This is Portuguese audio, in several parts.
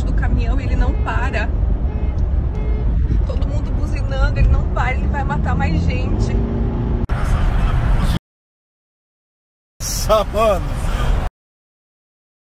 frente do caminhão e ele não para. Todo mundo buzinando, ele não para, ele vai matar mais gente. Nossa, mano.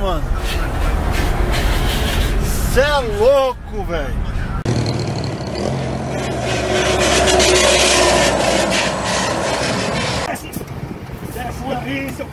Mano. Cê é louco, velho. Desce,